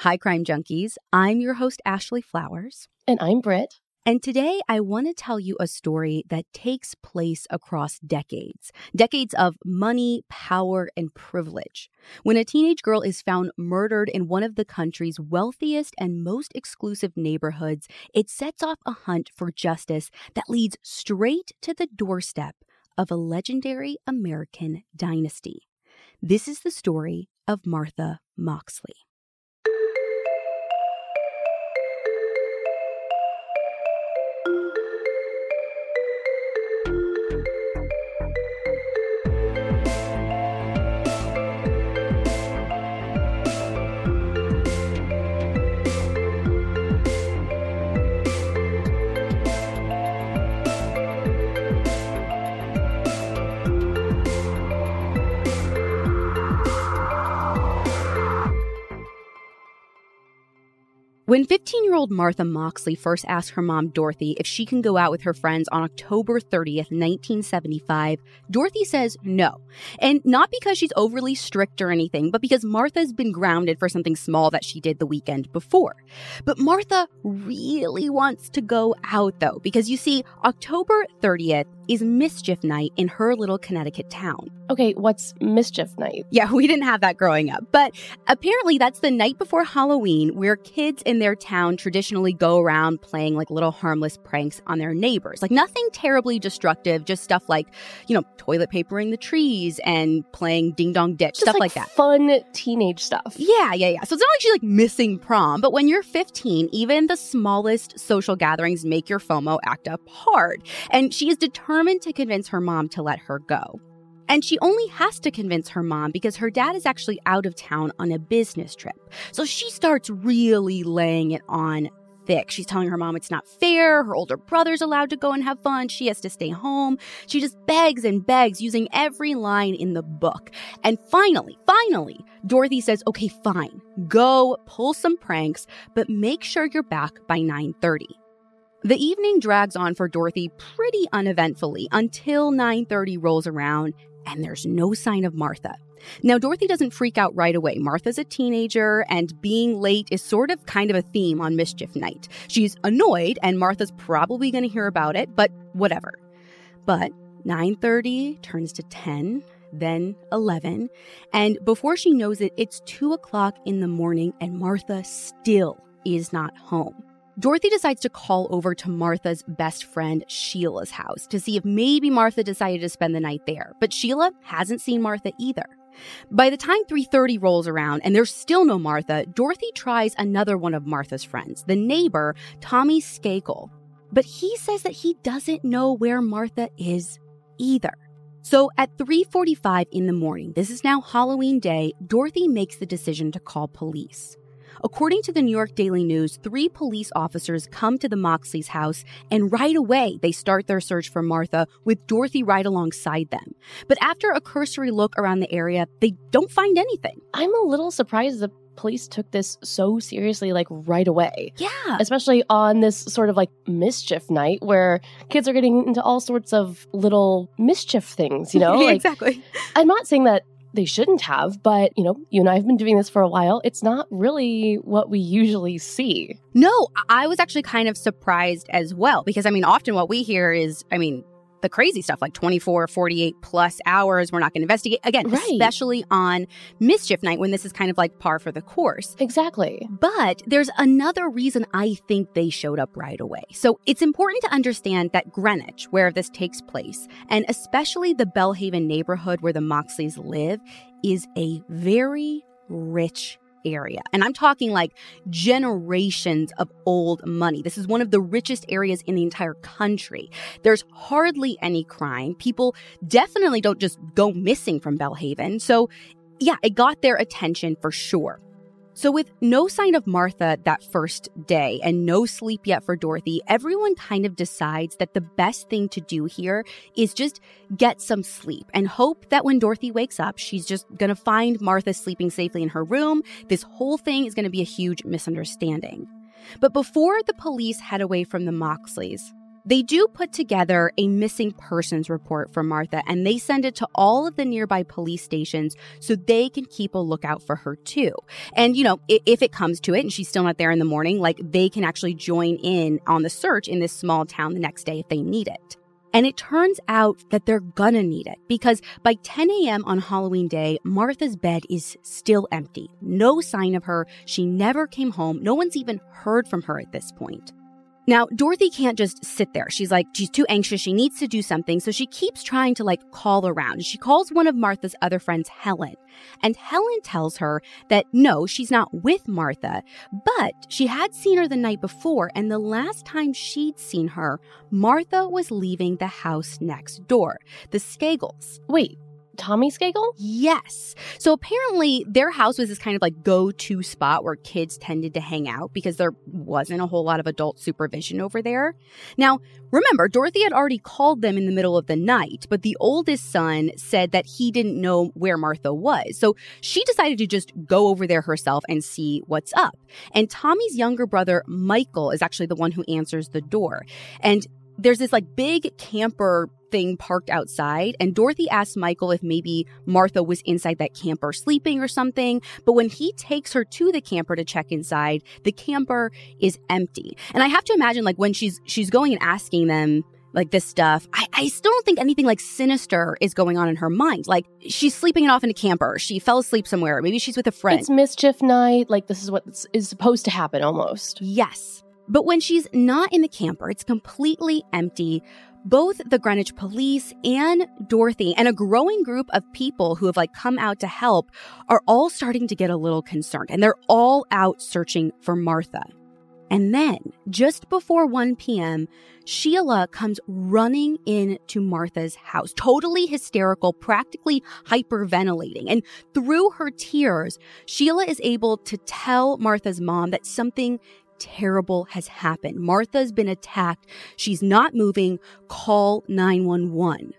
Hi, Crime Junkies. I'm your host, Ashley Flowers. And I'm Britt. And today I want to tell you a story that takes place across decades decades of money, power, and privilege. When a teenage girl is found murdered in one of the country's wealthiest and most exclusive neighborhoods, it sets off a hunt for justice that leads straight to the doorstep of a legendary American dynasty. This is the story of Martha Moxley. When 15 year old Martha Moxley first asked her mom, Dorothy, if she can go out with her friends on October 30th, 1975, Dorothy says no. And not because she's overly strict or anything, but because Martha's been grounded for something small that she did the weekend before. But Martha really wants to go out, though, because you see, October 30th is Mischief Night in her little Connecticut town. Okay, what's Mischief Night? Yeah, we didn't have that growing up. But apparently, that's the night before Halloween where kids in their town traditionally go around playing like little harmless pranks on their neighbors. Like nothing terribly destructive, just stuff like, you know, toilet papering the trees and playing ding dong ditch, Just stuff like, like that. Fun teenage stuff. Yeah, yeah, yeah. So it's not like she's like missing prom, but when you're 15, even the smallest social gatherings make your FOMO act up hard. And she is determined to convince her mom to let her go. And she only has to convince her mom because her dad is actually out of town on a business trip. So she starts really laying it on thick. She's telling her mom it's not fair. Her older brother's allowed to go and have fun. She has to stay home. She just begs and begs using every line in the book. And finally, finally, Dorothy says, "Okay, fine. Go pull some pranks, but make sure you're back by 9:30." The evening drags on for Dorothy pretty uneventfully until 9:30 rolls around and there's no sign of Martha. Now, Dorothy doesn't freak out right away. Martha's a teenager, and being late is sort of kind of a theme on Mischief Night. She's annoyed, and Martha's probably going to hear about it, but whatever. But 9:30 turns to 10, then 11, and before she knows it, it's 2 o'clock in the morning, and Martha still is not home. Dorothy decides to call over to Martha's best friend Sheila's house to see if maybe Martha decided to spend the night there, but Sheila hasn't seen Martha either. By the time 3:30 rolls around and there's still no Martha, Dorothy tries another one of Martha's friends, the neighbor, Tommy Skakel. But he says that he doesn't know where Martha is either. So at 3:45 in the morning, this is now Halloween day, Dorothy makes the decision to call police. According to the New York Daily News, three police officers come to the Moxleys' house, and right away they start their search for Martha with Dorothy right alongside them. But after a cursory look around the area, they don't find anything. I'm a little surprised the police took this so seriously, like right away. Yeah. Especially on this sort of like mischief night where kids are getting into all sorts of little mischief things, you know? Like, exactly. I'm not saying that they shouldn't have, but you know, you and I have been doing this for a while. It's not really what we usually see. No, I was actually kind of surprised as well because I mean, often what we hear is, I mean, the crazy stuff like 24, 48 plus hours. We're not going to investigate. Again, Right. especially on mischief night when this is kind of like par for the course. Exactly. But there's another reason I think they showed up right away. So it's important to understand that Greenwich, where this takes place, and especially the Belle Haven neighborhood where the Moxleys live, is a very rich area. And I'm talking like generations of old money. This is one of the richest areas in the entire country. There's hardly any crime. People definitely don't just go missing from Belle Haven. So, yeah, it got their attention for sure. So, with no sign of Martha that first day and no sleep yet for Dorothy, everyone kind of decides that the best thing to do here is just get some sleep and hope that when Dorothy wakes up, she's just gonna find Martha sleeping safely in her room. This whole thing is gonna be a huge misunderstanding. But before the police head away from the Moxleys, They do put together a missing persons report for Martha and they send it to all of the nearby police stations so they can keep a lookout for her too. And, you know, if, it comes to it and she's still not there in the morning, like they can actually join in on the search in this small town the next day if they need it. And it turns out that they're gonna need it because by 10 a.m. on Halloween day, Martha's bed is still empty. No sign of her. She never came home. No one's even heard from her at this point. Now, Dorothy can't just sit there. She's like, she's too anxious. She needs to do something. So she keeps trying to like call around. She calls one of Martha's other friends, Helen. And Helen tells her that no, she's not with Martha, but she had seen her the night before. And the last time she'd seen her, Martha was leaving the house next door, the Skakels. Wait, Tommy Skakel? Yes. So apparently their house was this kind of like go to spot where kids tended to hang out because there wasn't a whole lot of adult supervision over there. Now, remember, Dorothy had already called them in the middle of the night, but the oldest son said that he didn't know where Martha was. So she decided to just go over there herself and see what's up. And Tommy's younger brother, Michael, is actually the one who answers the door. And there's this like big camper thing parked outside and Dorothy asks Michael if maybe Martha was inside that camper sleeping or something. But when he takes her to the camper to check inside, the camper is empty. And I have to imagine like when she's she's going and asking them like this stuff, I, I still don't think anything like sinister is going on in her mind. Like she's sleeping it off in a camper. She fell asleep somewhere. Maybe she's with a friend. It's mischief night. Like this is what is supposed to happen almost. Yes. But when she's not in the camper, it's completely empty. Both the Greenwich police and Dorothy and a growing group of people who have like come out to help are all starting to get a little concerned and they're all out searching for Martha. And then, just before 1 p.m., Sheila comes running into Martha's house, totally hysterical, practically hyperventilating. And through her tears, Sheila is able to tell Martha's mom that something terrible has happened. Martha's been attacked. She's not moving. Call 911.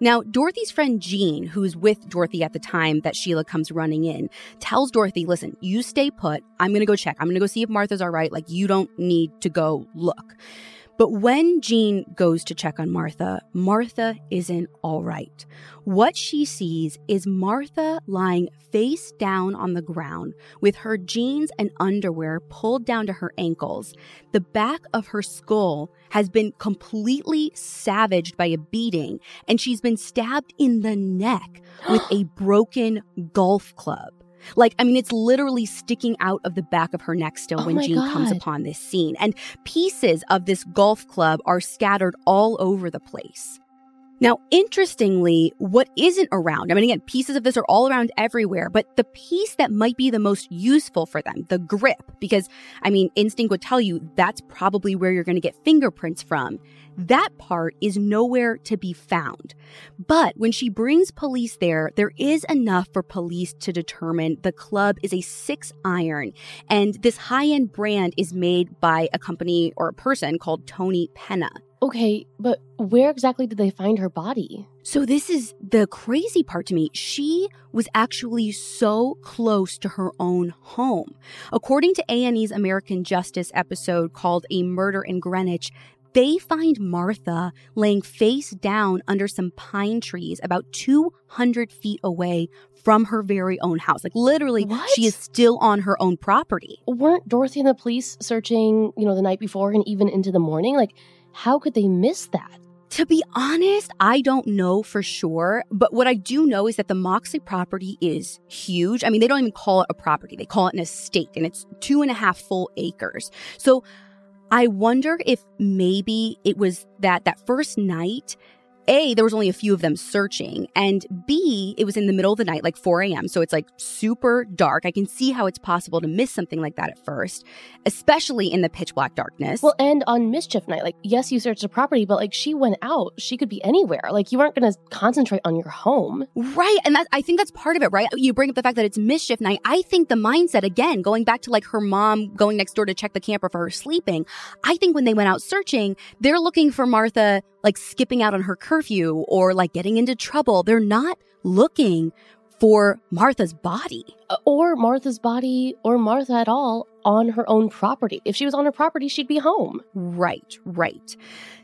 Now, Dorothy's friend Jean, who's with Dorothy at the time that Sheila comes running in, tells Dorothy, listen, you stay put. I'm going to go check. I'm going to go see if Martha's all right. Like, you don't need to go look. But when Jean goes to check on Martha, Martha isn't all right. What she sees is Martha lying face down on the ground with her jeans and underwear pulled down to her ankles. The back of her skull has been completely savaged by a beating, and she's been stabbed in the neck with a broken golf club. Like, I mean, it's literally sticking out of the back of her neck still Oh when Jean comes upon this scene. And pieces of this golf club are scattered all over the place. Now, interestingly, what isn't around, I mean, again, pieces of this are all around everywhere, but the piece that might be the most useful for them, the grip, because, I mean, instinct would tell you that's probably where you're going to get fingerprints from. That part is nowhere to be found. But when she brings police there, there is enough for police to determine the club is a six iron. And this high end brand is made by a company or a person called Tony Penna. Okay, but where exactly did they find her body? So this is the crazy part to me. She was actually so close to her own home. According to A&E's American Justice episode called A Murder in Greenwich, they find Martha laying face down under some pine trees about 200 feet away from her very own house. Like literally, What? she is still on her own property. Weren't Dorothy and the police searching, you know, the night before and even into the morning? Like, how could they miss that? To be honest, I don't know for sure, but what I do know is that the Moxley property is huge. I mean, they don't even call it a property, they call it an estate, and it's two and a half full acres. So I wonder if maybe it was that that first night. A, there was only a few of them searching, and B, it was in the middle of the night, like 4 a.m. So it's like super dark. I can see how it's possible to miss something like that at first, especially in the pitch black darkness. Well, and on mischief night, like, yes, you searched the property, but like, she went out. She could be anywhere. Like, you aren't going to concentrate on your home. Right. And that, I think that's part of it, right? You bring up the fact that it's mischief night. I think the mindset, again, going back to like her mom going next door to check the camper for her sleeping, I think when they went out searching, they're looking for Martha like skipping out on her curfew or like getting into trouble. They're not looking for Martha's body. Uh, or Martha's body, or Martha at all, on her own property. If she was on her property, she'd be home. Right, right.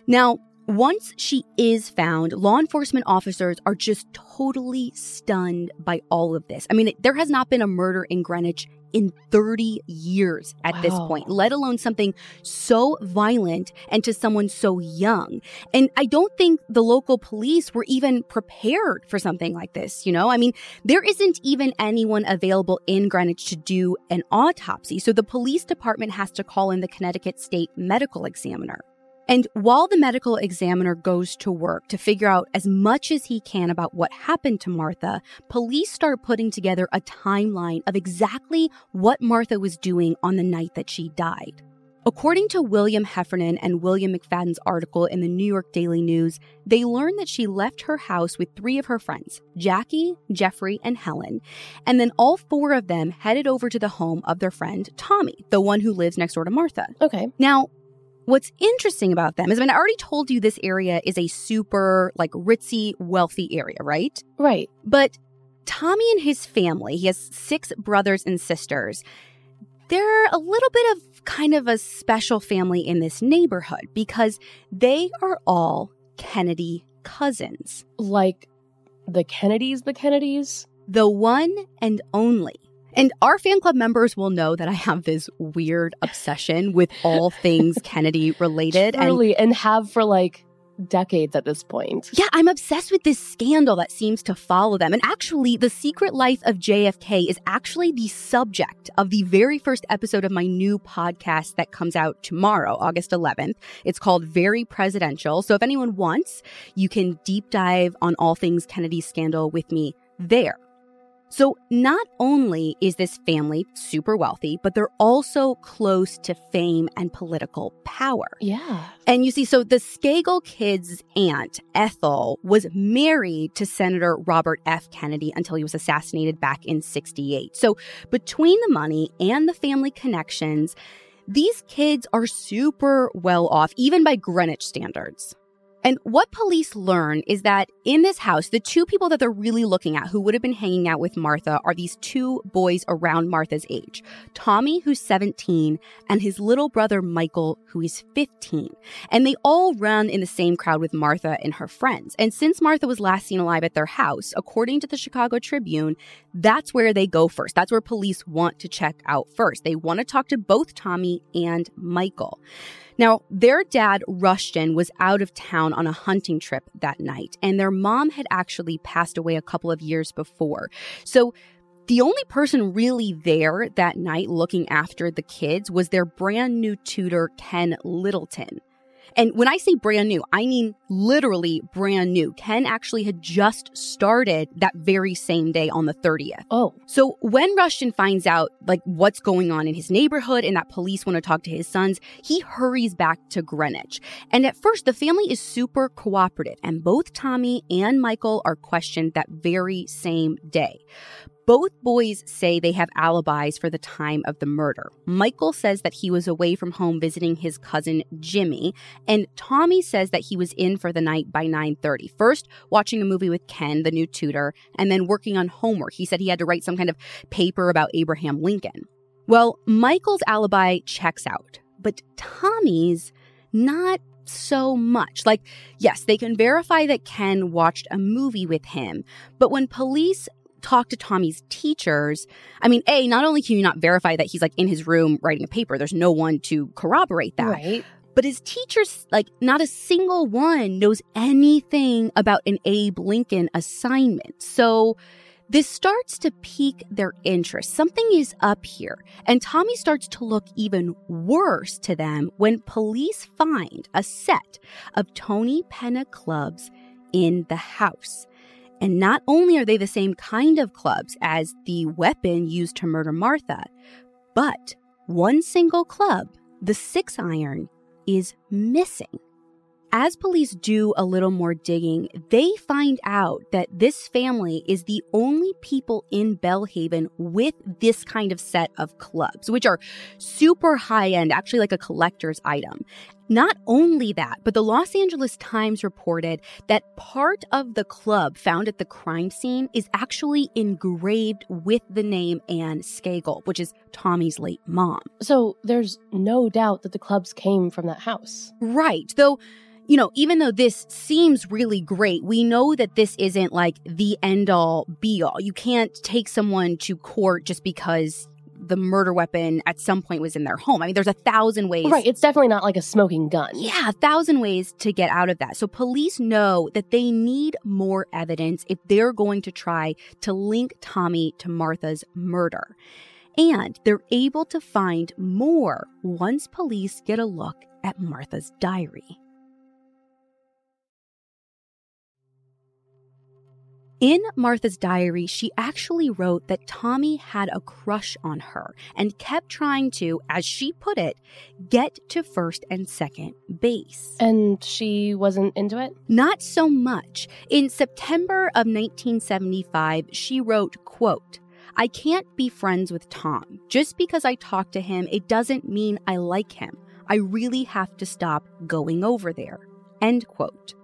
Now, once she is found, law enforcement officers are just totally stunned by all of this. I mean, there has not been a murder in Greenwich in 30 years at wow. this point, let alone something so violent and to someone so young. And I don't think the local police were even prepared for something like this, you know? I mean, there isn't even anyone available in Greenwich to do an autopsy. So the police department has to call in the Connecticut State Medical Examiner. And while the medical examiner goes to work to figure out as much as he can about what happened to Martha, police start putting together a timeline of exactly what Martha was doing on the night that she died. According to William Heffernan and William McFadden's article in the New York Daily News, they learned that she left her house with three of her friends, Jackie, Jeffrey, and Helen, and then all four of them headed over to the home of their friend Tommy, the one who lives next door to Martha. Okay. Now, What's interesting about them is, I mean, I already told you this area is a super, like, ritzy, wealthy area, right? Right. But Tommy and his family, he has six brothers and sisters. They're a little bit of kind of a special family in this neighborhood because they are all Kennedy cousins. Like the Kennedys, the Kennedys? The one and only and our fan club members will know that I have this weird obsession with all things Kennedy related. Truly, and, and have for like decades at this point. Yeah, I'm obsessed with this scandal that seems to follow them. And actually, The Secret Life of JFK is actually the subject of the very first episode of my new podcast that comes out tomorrow, August 11th. It's called Very Presidential. So if anyone wants, you can deep dive on all things Kennedy scandal with me there. So, not only is this family super wealthy, but they're also close to fame and political power. Yeah. And you see, so the Skakel kids' aunt, Ethel, was married to Senator Robert F. Kennedy until he was assassinated back in 68. So, between the money and the family connections, these kids are super well off, even by Greenwich standards. And what police learn is that in this house, the two people that they're really looking at who would have been hanging out with Martha are these two boys around Martha's age Tommy, who's 17, and his little brother Michael, who is 15. And they all run in the same crowd with Martha and her friends. And since Martha was last seen alive at their house, according to the Chicago Tribune, that's where they go first. That's where police want to check out first. They want to talk to both Tommy and Michael. Now, their dad, Rushton, was out of town on a hunting trip that night, and their mom had actually passed away a couple of years before. So, the only person really there that night looking after the kids was their brand new tutor, Ken Littleton. And when I say brand new, I mean literally brand new. Ken actually had just started that very same day on the 30th. Oh. So when Rushton finds out like what's going on in his neighborhood and that police want to talk to his sons, he hurries back to Greenwich. And at first the family is super cooperative and both Tommy and Michael are questioned that very same day. Both boys say they have alibis for the time of the murder. Michael says that he was away from home visiting his cousin Jimmy, and Tommy says that he was in for the night by 9:30. First, watching a movie with Ken, the new tutor, and then working on homework. He said he had to write some kind of paper about Abraham Lincoln. Well, Michael's alibi checks out, but Tommy's not so much. Like, yes, they can verify that Ken watched a movie with him, but when police talk to Tommy's teachers, I mean, A, not only can you not verify that he's like in his room writing a paper, there's no one to corroborate that. Right. But his teachers, like, not a single one knows anything about an Abe Lincoln assignment. So this starts to pique their interest. Something is up here. And Tommy starts to look even worse to them when police find a set of Tony Penna clubs in the house. And not only are they the same kind of clubs as the weapon used to murder Martha, but one single club, the six iron, is missing. As police do a little more digging, they find out that this family is the only people in Belle Haven with this kind of set of clubs, which are super high end, actually like a collector's item. Not only that, but the Los Angeles Times reported that part of the club found at the crime scene is actually engraved with the name Anne Skakel, which is Tommy's late mom. So there's no doubt that the clubs came from that house. Right. Though you know, even though this seems really great, we know that this isn't like the end all be all. You can't take someone to court just because the murder weapon at some point was in their home. I mean, there's a thousand ways. Right. It's definitely not like a smoking gun. Yeah, a thousand ways to get out of that. So police know that they need more evidence if they're going to try to link Tommy to Martha's murder. And they're able to find more once police get a look at Martha's diary. In Martha's diary, she actually wrote that Tommy had a crush on her and kept trying to, as she put it, get to first and second base. And she wasn't into it? Not so much. In September of 1975, she wrote, quote, I can't be friends with Tom. Just because I talk to him, it doesn't mean I like him. I really have to stop going over there. End quote.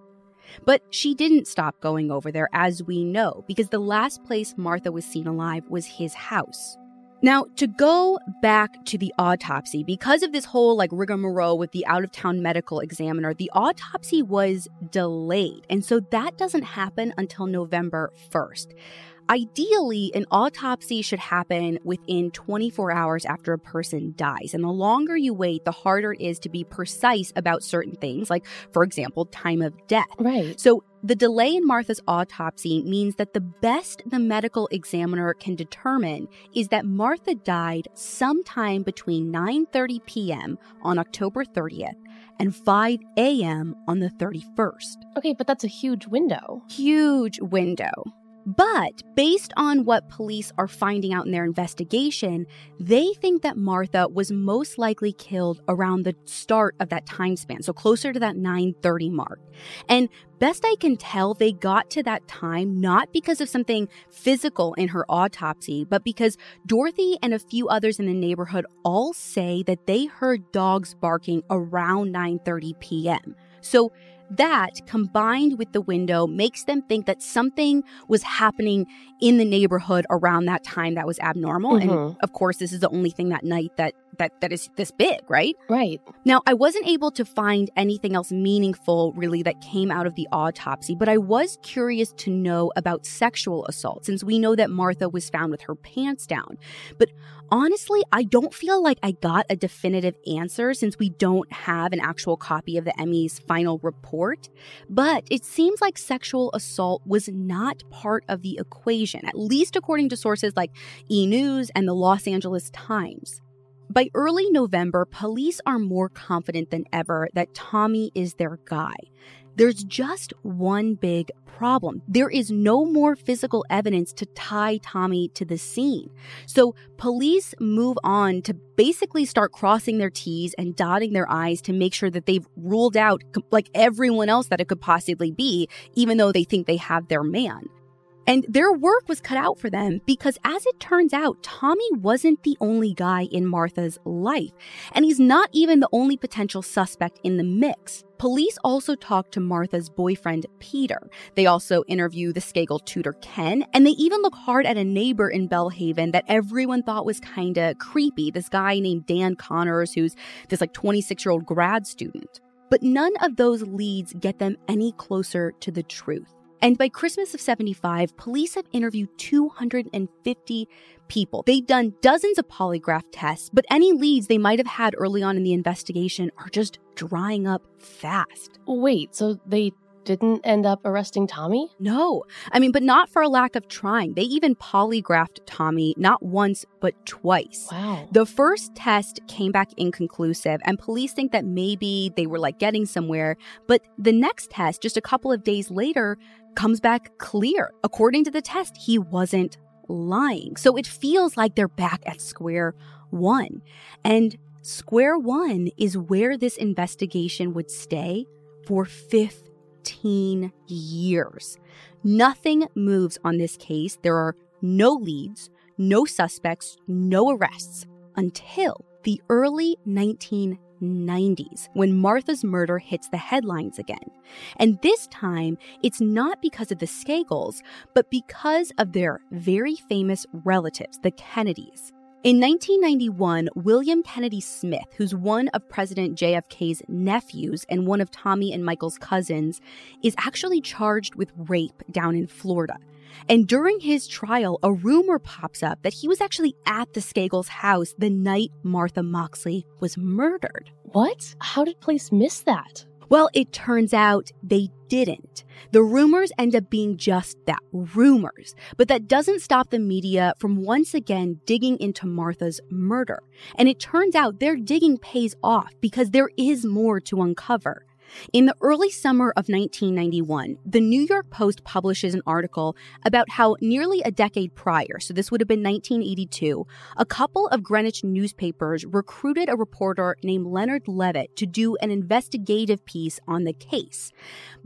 But she didn't stop going over there, as we know, because the last place Martha was seen alive was his house. Now, to go back to the autopsy, because of this whole like rigmarole with the out of town medical examiner, the autopsy was delayed. And so that doesn't happen until November 1st. Ideally, an autopsy should happen within 24 hours after a person dies. And the longer you wait, the harder it is to be precise about certain things, like, for example, time of death. Right. So the delay in Martha's autopsy means that the best the medical examiner can determine is that Martha died sometime between 9:30 p.m. on October 30th and 5 a.m. on the 31st. Okay, but that's a huge window. Huge window. But based on what police are finding out in their investigation, they think that Martha was most likely killed around the start of that time span, so closer to that 9:30 mark. And best I can tell, they got to that time not because of something physical in her autopsy, but because Dorothy and a few others in the neighborhood all say that they heard dogs barking around 9:30 p.m. So that, combined with the window, makes them think that something was happening in the neighborhood around that time that was abnormal. Mhm. And of course, this is the only thing that night that that that is this big, right? Right. Now, I wasn't able to find anything else meaningful really that came out of the autopsy, but I was curious to know about sexual assault since we know that Martha was found with her pants down. But honestly, I don't feel like I got a definitive answer since we don't have an actual copy of the ME's final report. But it seems like sexual assault was not part of the equation, at least according to sources like E! News and the Los Angeles Times. By early November, police are more confident than ever that Tommy is their guy. There's just one big problem. There is no more physical evidence to tie Tommy to the scene. So police move on to basically start crossing their T's and dotting their I's to make sure that they've ruled out like everyone else that it could possibly be, even though they think they have their man. And their work was cut out for them because, as it turns out, Tommy wasn't the only guy in Martha's life. And he's not even the only potential suspect in the mix. Police also talk to Martha's boyfriend, Peter. They also interview the Skakel tutor, Ken, and they even look hard at a neighbor in Belle Haven that everyone thought was kind of creepy. This guy named Dan Connors, who's this like 26 year old grad student. But none of those leads get them any closer to the truth. And by Christmas of 75, police have interviewed 250 people. They've done dozens of polygraph tests, but any leads they might have had early on in the investigation are just drying up fast. Wait, so they didn't end up arresting Tommy? No, I mean, but not for a lack of trying. They even polygraphed Tommy not once, but twice. Wow. The first test came back inconclusive, and police think that maybe they were like getting somewhere. But the next test, just a couple of days later, comes back clear. According to the test, he wasn't lying. So it feels like they're back at square one. And square one is where this investigation would stay for 15 years. Nothing moves on this case. There are no leads, no suspects, no arrests until the early 1990s. 90s when Martha's murder hits the headlines again. And this time, it's not because of the Skakels, but because of their very famous relatives, the Kennedys. In 1991, William Kennedy Smith, who's one of President JFK's nephews and one of Tommy and Michael's cousins, is actually charged with rape down in Florida. And during his trial, a rumor pops up that he was actually at the Skakels' house the night Martha Moxley was murdered. What? How did police miss that? Well, it turns out they didn't. The rumors end up being just that rumors. But that doesn't stop the media from once again digging into Martha's murder. And it turns out their digging pays off because there is more to uncover. In the early summer of 1991, the New York Post publishes an article about how nearly a decade prior, so this would have been 1982, a couple of Greenwich newspapers recruited a reporter named Leonard Levitt to do an investigative piece on the case.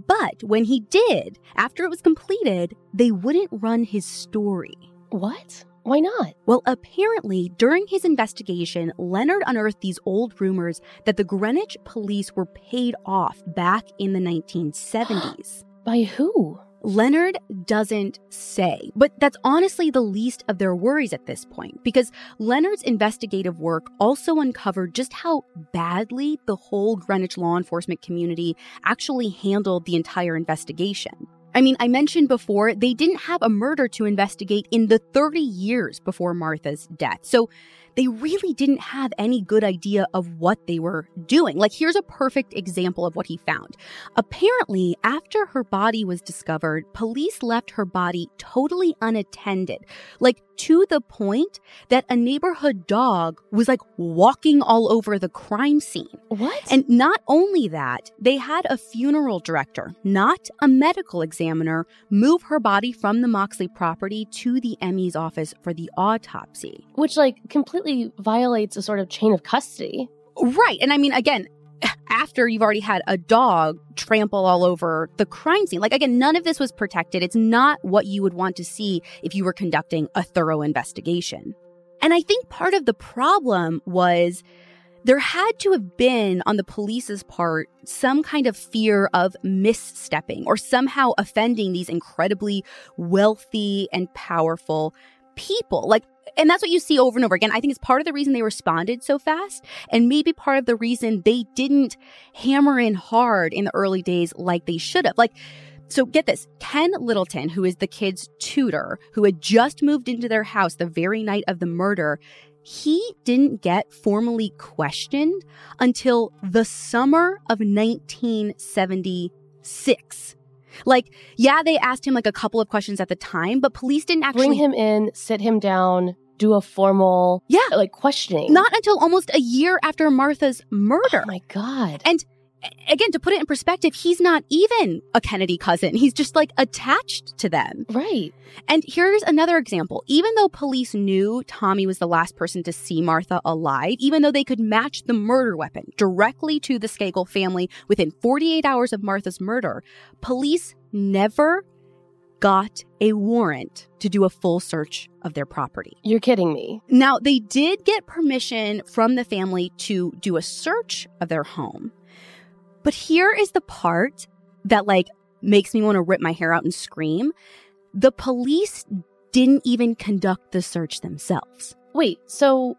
But when he did, after it was completed, they wouldn't run his story. What? Why not? Well, apparently, during his investigation, Leonard unearthed these old rumors that the Greenwich police were paid off back in the 1970s. By who? Leonard doesn't say, but that's honestly the least of their worries at this point because Leonard's investigative work also uncovered just how badly the whole Greenwich law enforcement community actually handled the entire investigation. I mean, I mentioned before, they didn't have a murder to investigate in the 30 years before Martha's death. So they really didn't have any good idea of what they were doing. Like, here's a perfect example of what he found. Apparently, after her body was discovered, police left her body totally unattended. Like, to the point that a neighborhood dog was like walking all over the crime scene. What? And not only that, they had a funeral director, not a medical examiner, move her body from the Moxley property to the ME's office for the autopsy. Which, like, completely violates a sort of chain of custody. Right. And I mean, again, after you've already had a dog trample all over the crime scene. Like, again, none of this was protected. It's not what you would want to see if you were conducting a thorough investigation. And I think part of the problem was there had to have been on the police's part some kind of fear of misstepping or somehow offending these incredibly wealthy and powerful people. Like, and that's what you see over and over again. I think it's part of the reason they responded so fast and maybe part of the reason they didn't hammer in hard in the early days like they should have. Like, so get this Ken Littleton, who is the kid's tutor, who had just moved into their house the very night of the murder, he didn't get formally questioned until the summer of 1976. Like, yeah, they asked him like a couple of questions at the time, but police didn't actually Bring him in, sit him down, do a formal, Yeah. like questioning. not until almost a year after Martha's murder. Oh my god. And again, to put it in perspective, he's not even a Kennedy cousin. He's just like attached to them. right. And here's another example. Even though police knew Tommy was the last person to see Martha alive, even though they could match the murder weapon directly to the Skakel family within 48 hours of Martha's murder, police never got a warrant to do a full search of their property. You're kidding me. Now, they did get permission from the family to do a search of their home. But here is the part that like makes me want to rip my hair out and scream. The police didn't even conduct the search themselves. Wait, so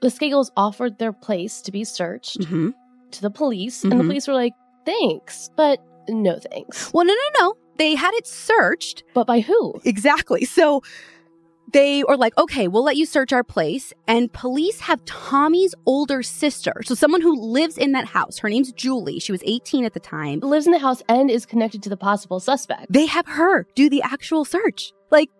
the Skakels offered their place to be searched Mhm. to the police, and the Mhm. police were like, thanks, but no thanks. Well, no, no, no. They had it searched. But by who? Exactly. So they are like, okay, we'll let you search our place. And police have Tommy's older sister. So someone who lives in that house. Her name's Julie. She was 18 at the time. Lives in the house and is connected to the possible suspect. they have her do the actual search. Like,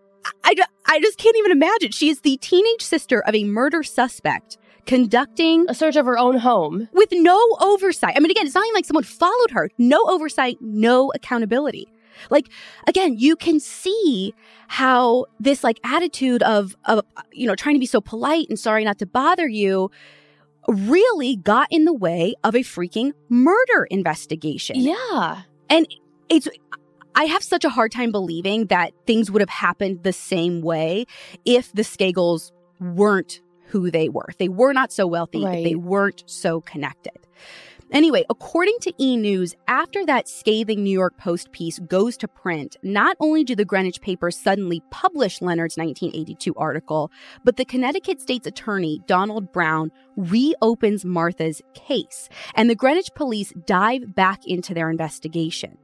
I, I, just can't even imagine. She is the teenage sister of a murder suspect conducting A search of her own home. with no oversight. I mean, again, it's not even like someone followed her. No oversight, no accountability. Like, again, you can see how this like attitude of, of, you know, trying to be so polite and sorry not to bother you really got in the way of a freaking murder investigation. Yeah. And it's I have such a hard time believing that things would have happened the same way if the Skakels weren't who they were. They were not so wealthy, Right. they weren't so connected. Anyway, according to E! News, after that scathing New York Post piece goes to print, not only do the Greenwich papers suddenly publish Leonard's 1982 article, but the Connecticut State's Attorney, Donald Browne, reopens Martha's case, and the Greenwich police dive back into their investigation.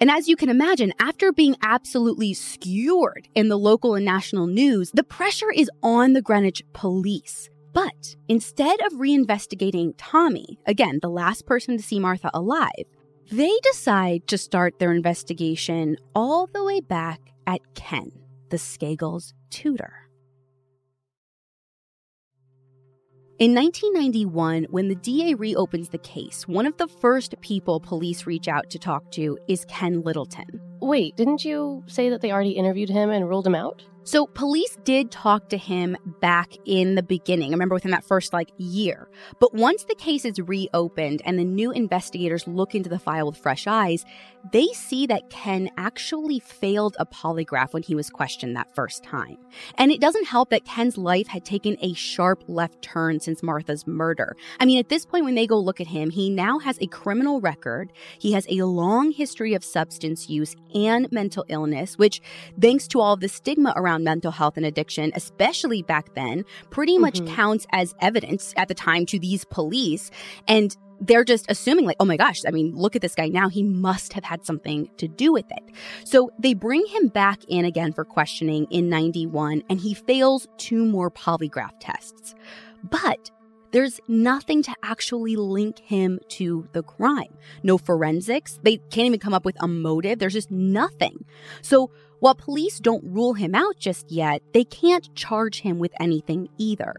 And as you can imagine, after being absolutely skewered in the local and national news, the pressure is on the Greenwich police. But instead of reinvestigating Tommy, again, the last person to see Martha alive, they decide to start their investigation all the way back at Ken, the Skakels' tutor. In 1991, when the DA reopens the case, one of the first people police reach out to talk to is Ken Littleton. Wait, didn't you say that they already interviewed him and ruled him out? So police did talk to him back in the beginning. I remember within that first like year. But once the case is reopened and the new investigators look into the file with fresh eyes, they see that Ken actually failed a polygraph when he was questioned that first time. And it doesn't help that Ken's life had taken a sharp left turn since Martha's murder. I mean, at this point, when they go look at him, he now has a criminal record. He has a long history of substance use and mental illness, which, thanks to all the stigma around mental health and addiction, especially back then, pretty much Mhm. counts as evidence at the time to these police. And they're just assuming, like, oh my gosh, I mean, look at this guy now. He must have had something to do with it. So they bring him back in again for questioning in 91, and he fails two more polygraph tests. But there's nothing to actually link him to the crime. No forensics. They can't even come up with a motive. There's just nothing. So while police don't rule him out just yet, they can't charge him with anything either.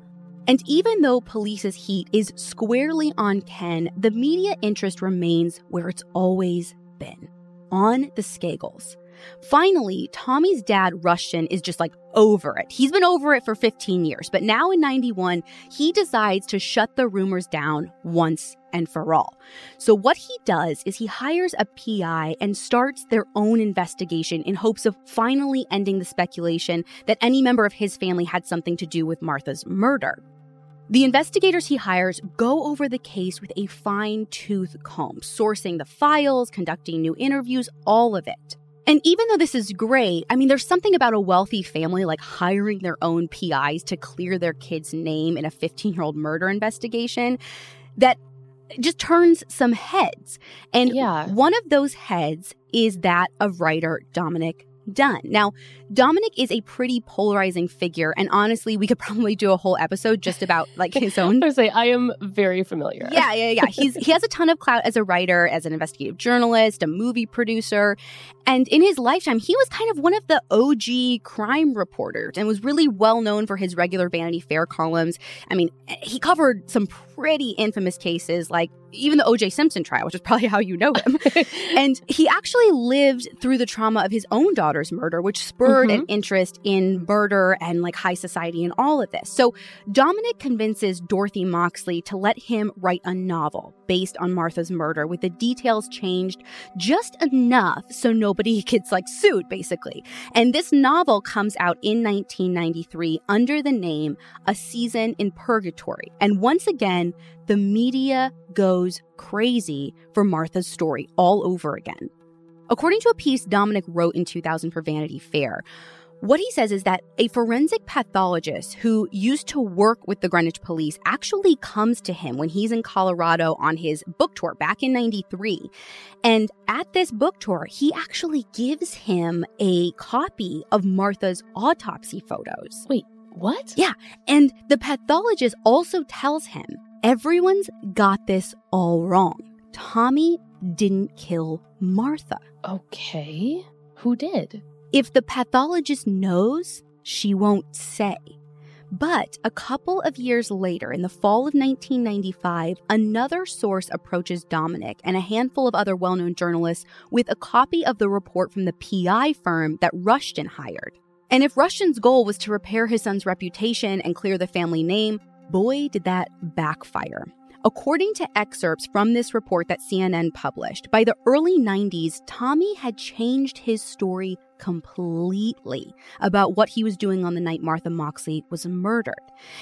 And even though police's heat is squarely on Ken, the media interest remains where it's always been on the Skakels. Finally, Tommy's dad, Rushton, is just like over it. He's been over it for 15 years, but now in 91, he decides to shut the rumors down once and for all. So, what he does is he hires a PI and starts their own investigation in hopes of finally ending the speculation that any member of his family had something to do with Martha's murder. The investigators he hires go over the case with a fine tooth comb, sourcing the files, conducting new interviews, all of it. And even though this is great, I mean, there's something about a wealthy family like hiring their own PIs to clear their kid's name in a 15 year old murder investigation that just turns some heads. And Yeah. one of those heads is that of writer Dominick Dunne. Now, Dominick is a pretty polarizing figure, and honestly, we could probably do a whole episode just about like his own I say I am very familiar. yeah, yeah, yeah. He's he has a ton of clout as a writer, as an investigative journalist, a movie producer, and in his lifetime, he was kind of one of the OG crime reporters and was really well known for his regular Vanity Fair columns. I mean, he covered some pretty infamous cases like even the O.J. Simpson trial, which is probably how you know him. and he actually lived through the trauma of his own daughter's murder, which spurred an mm-hmm. interest in murder and like high society and all of this. So Dominick convinces Dorothy Moxley to let him write a novel based on Martha's murder with the details changed just enough so nobody gets like sued, basically. And this novel comes out in 1993 under the name A Season in Purgatory. And once again, the media goes crazy for Martha's story all over again. According to a piece Dominick wrote in 2000 for Vanity Fair, what he says is that a forensic pathologist who used to work with the Greenwich police actually comes to him when he's in Colorado on his book tour back in 93. And at this book tour, he actually gives him a copy of Martha's autopsy photos. Wait, what? Yeah. And the pathologist also tells him everyone's got this all wrong. Tommy didn't kill Martha. Okay. Who did? If the pathologist knows, she won't say. But a couple of years later, in the fall of 1995, another source approaches Dominick and a handful of other well known journalists with a copy of the report from the PI firm that Rushton hired. And if Rushton's goal was to repair his son's reputation and clear the family name, boy, did that backfire. According to excerpts from this report that CNN published, by the early 90s, Tommy had changed his story completely about what he was doing on the night Martha Moxley was murdered.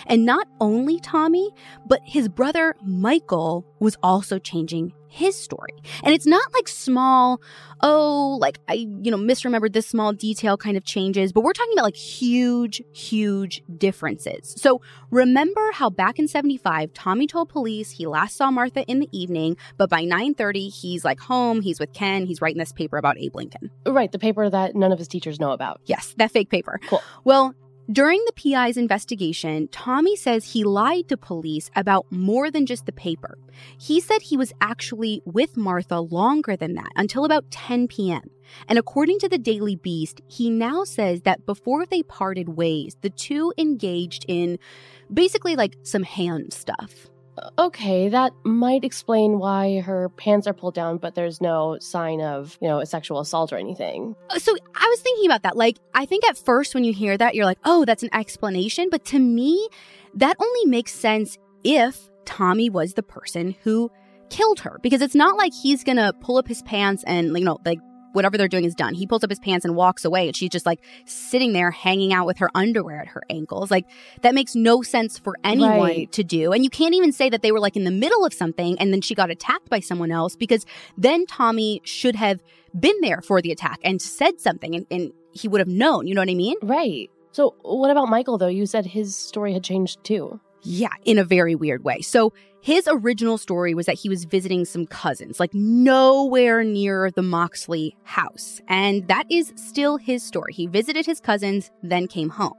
And not only Tommy, but his brother Michael was also changing his story. And it's not like small, oh, like I, you know, misremembered this small detail kind of changes, but we're talking about like huge, huge differences. So remember how back in 75, Tommy told police he last saw Martha in the evening, but by 9:30 he's like home, he's with Ken, he's writing this paper about Abe Lincoln. Right, the paper that none of his teachers know about. Yes, that fake paper. Cool. Well, during the PI's investigation, Tommy says he lied to police about more than just the paper. He said he was actually with Martha longer than that, until about 10 p.m. And according to the Daily Beast, he now says that before they parted ways, the two engaged in basically like some hand stuff. Okay, that might explain why her pants are pulled down, but there's no sign of, you know, a sexual assault or anything. Uh, So I was thinking about that. Like, I think at first when you hear that, you're like, oh, that's an explanation. But to me, that only makes sense if Tommy was the person who killed her. Because it's not like he's to pull up his pants and, you know, like, whatever they're doing is done. He pulls up his pants and walks away, and she's just like sitting there hanging out with her underwear at her ankles. Like, that makes no sense for anyone Right. to do. And you can't even say that they were like in the middle of something and then she got attacked by someone else because then Tommy should have been there for the attack and said something and, and he would have known. You know what I mean? Right. So, what about Michael, though? You said his story had changed too. Yeah, in a very weird way. So his original story was that he was visiting some cousins, like nowhere near the Moxley house. And that is still his story. He visited his cousins, then came home.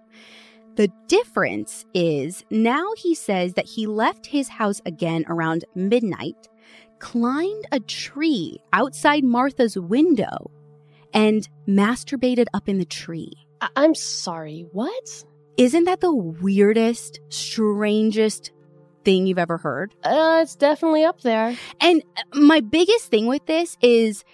The difference is now he says that he left his house again around midnight, climbed a tree outside Martha's window, and masturbated up in the tree. I- I'm sorry, what? Isn't that the weirdest, strangest thing you've ever heard? Uh, it's definitely up there. And my biggest thing with this is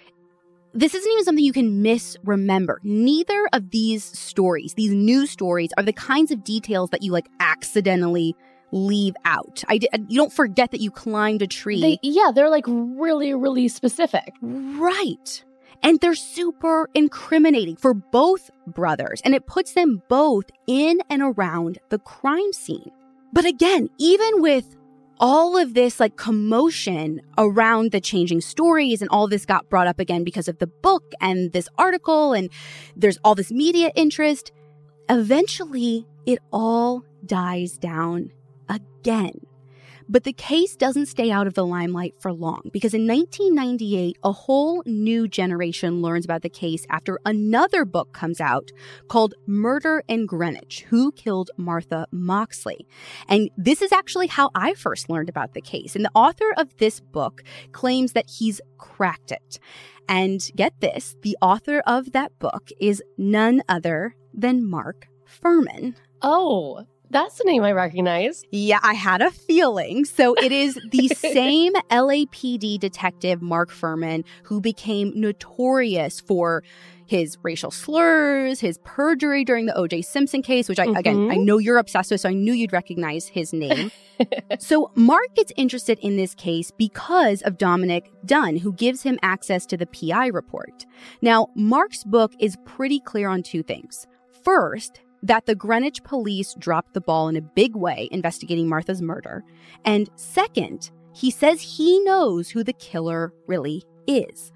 this isn't even something you can misremember. Neither of these stories, these news stories, are the kinds of details that you like accidentally leave out. I you don't forget that you climbed a tree. They, yeah, they're like really, really specific. Right. And they're super incriminating for both brothers, and it puts them both in and around the crime scene. But again, even with all of this like commotion around the changing stories and all this got brought up again because of the book and this article and there's all this media interest, eventually it all dies down again. But the case doesn't stay out of the limelight for long because in 1998, a whole new generation learns about the case after another book comes out called Murder in Greenwich Who Killed Martha Moxley? And this is actually how I first learned about the case. And the author of this book claims that he's cracked it. And get this the author of that book is none other than Mark Fuhrman. Oh, that's the name I recognize. Yeah, I had a feeling. So it is the same LAPD detective, Mark Fuhrman, who became notorious for his racial slurs, his perjury during the OJ Simpson case, which I, again, Mhm. I know you're obsessed with, so I knew you'd recognize his name. so Mark gets interested in this case because of Dominick Dunne, who gives him access to the PI report. Now, Mark's book is pretty clear on two things. First, that the Greenwich police dropped the ball in a big way investigating Martha's murder. And second, he says he knows who the killer really is.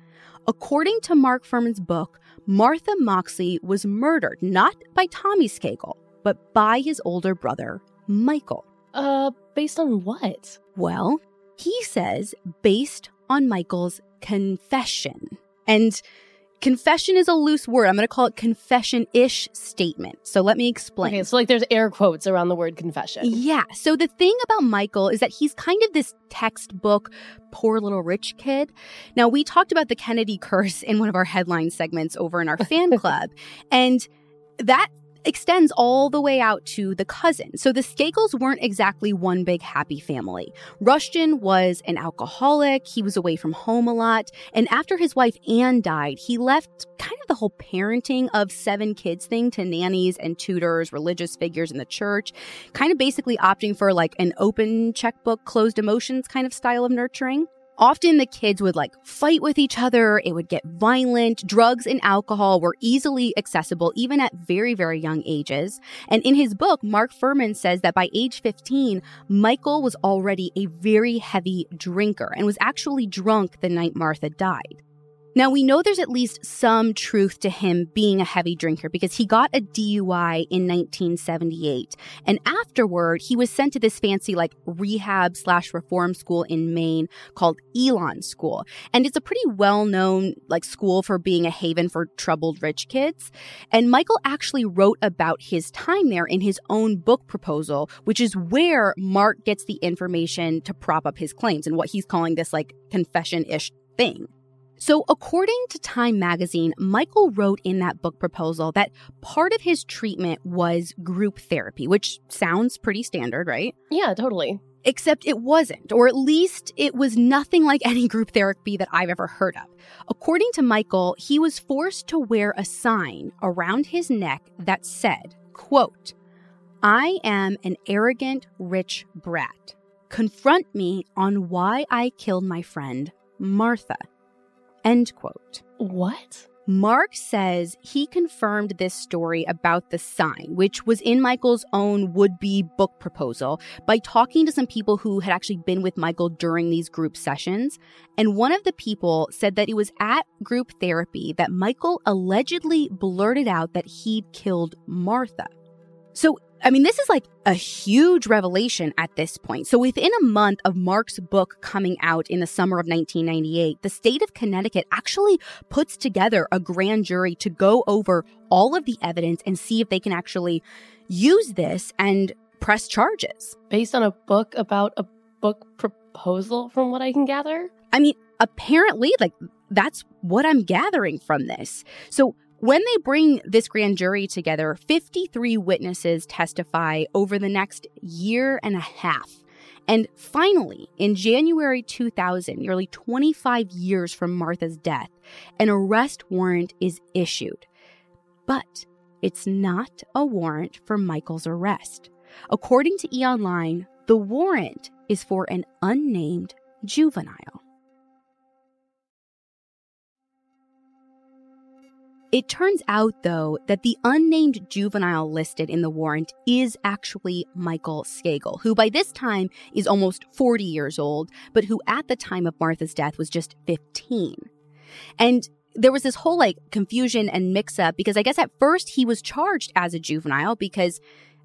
According to Mark Fuhrman's book, Martha Moxley was murdered not by Tommy Skakel, but by his older brother, Michael. Uh, based on what? Well, he says based on Michael's confession. And confession is a loose word. I'm going to call it confession ish statement. So let me explain. Okay, so like there's air quotes around the word confession. Yeah. So the thing about Michael is that he's kind of this textbook poor little rich kid. Now, we talked about the Kennedy curse in one of our headline segments over in our fan club, and that extends all the way out to the cousin. So the Skakels weren't exactly one big happy family. Rushton was an alcoholic, he was away from home a lot, and after his wife Anne died, he left kind of the whole parenting of seven kids thing to nannies and tutors, religious figures in the church, kind of basically opting for like an open checkbook, closed emotions kind of style of nurturing. Often the kids would like fight with each other, it would get violent. Drugs and alcohol were easily accessible, even at very, very young ages. And in his book, Mark Fuhrman says that by age 15, Michael was already a very heavy drinker and was actually drunk the night Martha died. Now, we know there's at least some truth to him being a heavy drinker because he got a DUI in 1978. And afterward, he was sent to this fancy, like, rehab slash reform school in Maine called Elan School. And it's a pretty well known, like, school for being a haven for troubled rich kids. And Michael actually wrote about his time there in his own book proposal, which is where Mark gets the information to prop up his claims and what he's calling this, like, confession ish thing. So, according to Time magazine, Michael wrote in that book proposal that part of his treatment was group therapy, which sounds pretty standard, right? Yeah, totally. Except it wasn't, or at least it was nothing like any group therapy that I've ever heard of. According to Michael, he was forced to wear a sign around his neck that said, quote, I am an arrogant rich brat. Confront me on why I killed my friend, Martha. End quote. What? Mark says he confirmed this story about the sign, which was in Michael's own would be book proposal, by talking to some people who had actually been with Michael during these group sessions. And one of the people said that it was at group therapy that Michael allegedly blurted out that he'd killed Martha. So I mean, this is like a huge revelation at this point. So, within a month of Mark's book coming out in the summer of 1998, the state of Connecticut actually puts together a grand jury to go over all of the evidence and see if they can actually use this and press charges. Based on a book about a book proposal, from what I can gather? I mean, apparently, like, that's what I'm gathering from this. So, when they bring this grand jury together, 53 witnesses testify over the next year and a half. And finally, in January 2000, nearly 25 years from Martha's death, an arrest warrant is issued. But it's not a warrant for Michael's arrest. According to E Online, the warrant is for an unnamed juvenile. It turns out, though, that the unnamed juvenile listed in the warrant is actually Michael Skakel, who by this time is almost 40 years old, but who at the time of Martha's death was just 15. And there was this whole like confusion and mix up because I guess at first he was charged as a juvenile because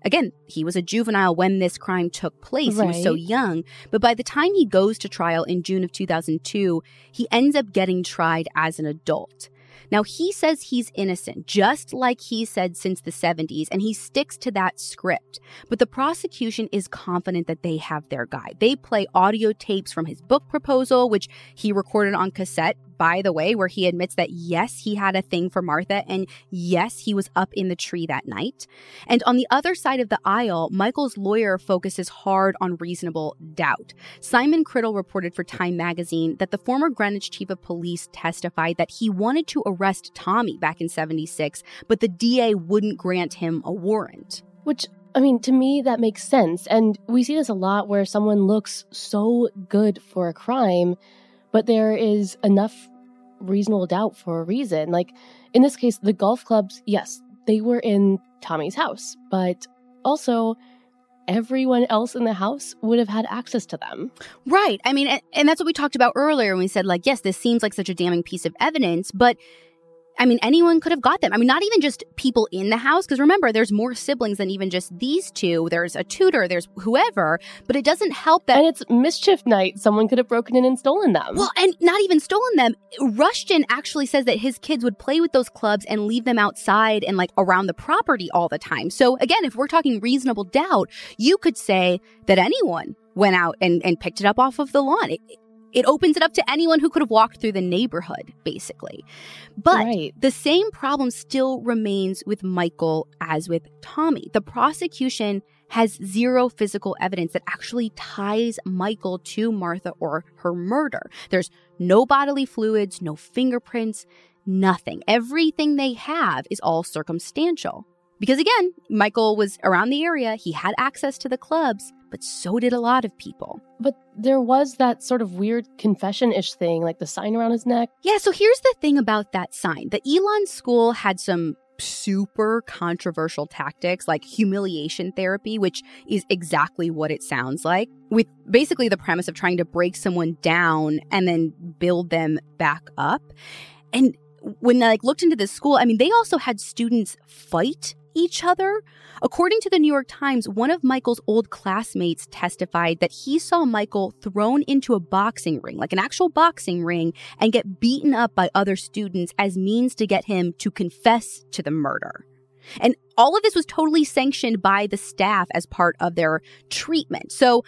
again, he was a juvenile when this crime took place. Right. He was so young. But by the time he goes to trial in June of 2002, he ends up getting tried as an adult. Now, he says he's innocent, just like he said since the 70s, and he sticks to that script. But the prosecution is confident that they have their guy. They play audio tapes from his book proposal, which he recorded on cassette by the way, where he admits that yes, he had a thing for Martha and yes, he was up in the tree that night. And on the other side of the aisle, Michael's lawyer focuses hard on reasonable doubt. Simon Criddle reported for Time magazine that the former Greenwich chief of police testified that he wanted to arrest Tommy back in 76, but the DA wouldn't grant him a warrant. Which I mean, to me, that makes sense. And we see this a lot where someone looks so good for a crime but there is enough reasonable doubt for a reason. Like in this case, the golf clubs, yes, they were in Tommy's house, but also everyone else in the house would have had access to them. Right. I mean, and, and that's what we talked about earlier when we said, like, yes, this seems like such a damning piece of evidence, but I mean, anyone could have got them. I mean, not even just people in the house, because remember, there's more siblings than even just these two. There's a tutor, there's whoever, but it doesn't help that. And it's mischief night. Someone could have broken in and stolen them. Well, and not even stolen them. Rushton actually says that his kids would play with those clubs and leave them outside and like around the property all the time. So again, if we're talking reasonable doubt, you could say that anyone went out and, and picked it up off of the lawn. It, it opens it up to anyone who could have walked through the neighborhood, basically. But right. the same problem still remains with Michael as with Tommy. The prosecution has zero physical evidence that actually ties Michael to Martha or her murder. There's no bodily fluids, no fingerprints, nothing. Everything they have is all circumstantial. Because again, Michael was around the area, he had access to the clubs, but so did a lot of people. But there was that sort of weird confession ish thing, like the sign around his neck. Yeah, so here's the thing about that sign the Elan school had some super controversial tactics like humiliation therapy, which is exactly what it sounds like, with basically the premise of trying to break someone down and then build them back up. And when I like, looked into this school, I mean, they also had students fight each other. According to the New York Times, one of Michael's old classmates testified that he saw Michael thrown into a boxing ring, like an actual boxing ring, and get beaten up by other students as means to get him to confess to the murder. And all of this was totally sanctioned by the staff as part of their treatment. So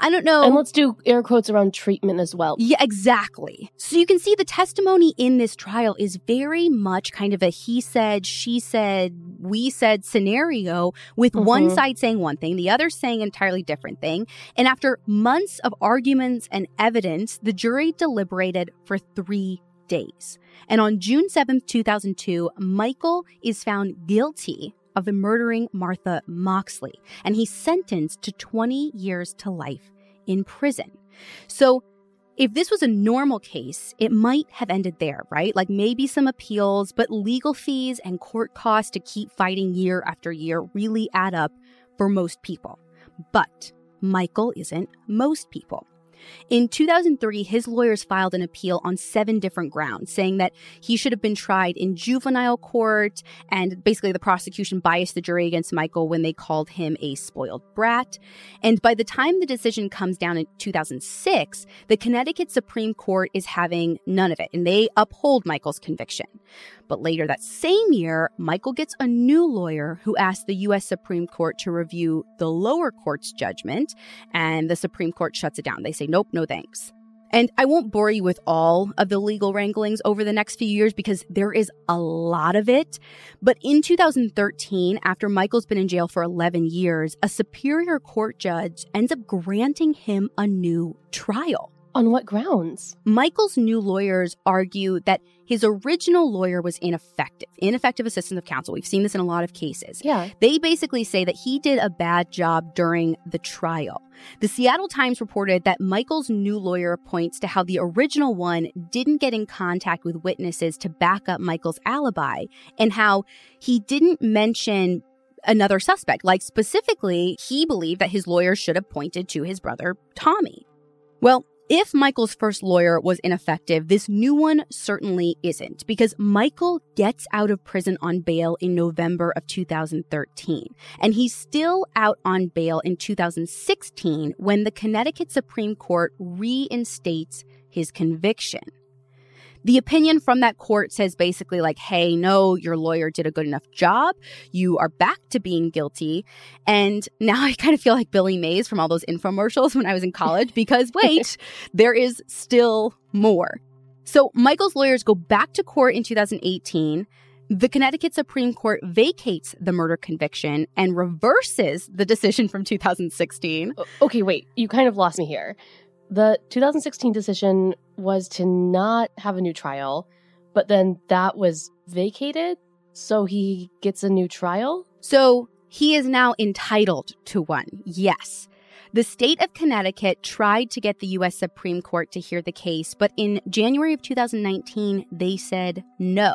I don't know. And let's do air quotes around treatment as well. Yeah, exactly. So you can see the testimony in this trial is very much kind of a he said, she said, we said scenario with mm-hmm. one side saying one thing, the other saying an entirely different thing. And after months of arguments and evidence, the jury deliberated for three days. And on June 7th, 2002, Michael is found guilty of the murdering Martha Moxley, and he's sentenced to 20 years to life in prison. So, if this was a normal case, it might have ended there, right? Like maybe some appeals, but legal fees and court costs to keep fighting year after year really add up for most people. But Michael isn't most people. In 2003, his lawyers filed an appeal on seven different grounds, saying that he should have been tried in juvenile court, and basically the prosecution biased the jury against Michael when they called him a spoiled brat. And by the time the decision comes down in 2006, the Connecticut Supreme Court is having none of it, and they uphold Michael's conviction. But later that same year, Michael gets a new lawyer who asks the U.S. Supreme Court to review the lower court's judgment, and the Supreme Court shuts it down. They say, nope, no thanks. And I won't bore you with all of the legal wranglings over the next few years because there is a lot of it. But in 2013, after Michael's been in jail for 11 years, a Superior Court judge ends up granting him a new trial. On what grounds? Michael's new lawyers argue that his original lawyer was ineffective, ineffective assistance of counsel. We've seen this in a lot of cases. Yeah. They basically say that he did a bad job during the trial. The Seattle Times reported that Michael's new lawyer points to how the original one didn't get in contact with witnesses to back up Michael's alibi and how he didn't mention another suspect. Like specifically, he believed that his lawyer should have pointed to his brother, Tommy. Well, if Michael's first lawyer was ineffective, this new one certainly isn't, because Michael gets out of prison on bail in November of 2013, and he's still out on bail in 2016 when the Connecticut Supreme Court reinstates his conviction. The opinion from that court says basically, like, hey, no, your lawyer did a good enough job. You are back to being guilty. And now I kind of feel like Billy Mays from all those infomercials when I was in college because wait, there is still more. So Michael's lawyers go back to court in 2018. The Connecticut Supreme Court vacates the murder conviction and reverses the decision from 2016. Okay, wait, you kind of lost me here. The 2016 decision was to not have a new trial, but then that was vacated, so he gets a new trial? So he is now entitled to one, yes. The state of Connecticut tried to get the U.S. Supreme Court to hear the case, but in January of 2019, they said no.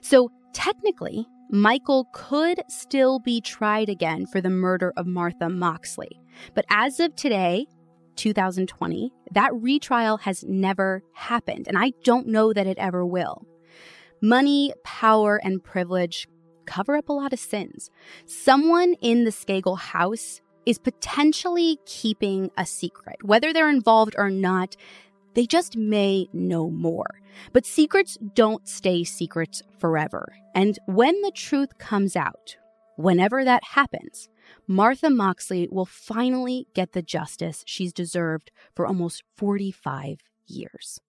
So technically, Michael could still be tried again for the murder of Martha Moxley. But as of today, 2020, that retrial has never happened, and I don't know that it ever will. Money, power, and privilege cover up a lot of sins. Someone in the Skakel house is potentially keeping a secret. Whether they're involved or not, they just may know more. But secrets don't stay secrets forever. And when the truth comes out, whenever that happens, Martha Moxley will finally get the justice she's deserved for almost 45 years.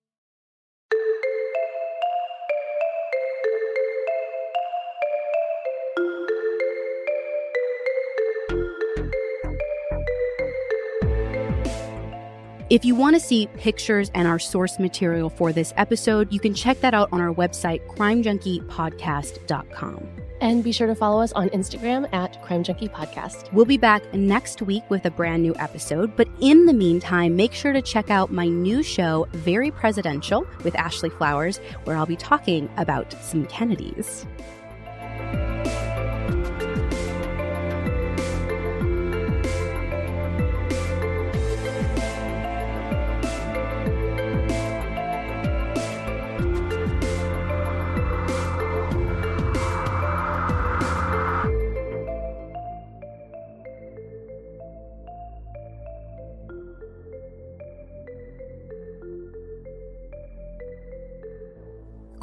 If you want to see pictures and our source material for this episode, you can check that out on our website, crimejunkiepodcast.com. And be sure to follow us on Instagram at Crime Junkie Podcast. We'll be back next week with a brand new episode. But in the meantime, make sure to check out my new show, Very Presidential, with Ashley Flowers, where I'll be talking about some Kennedys.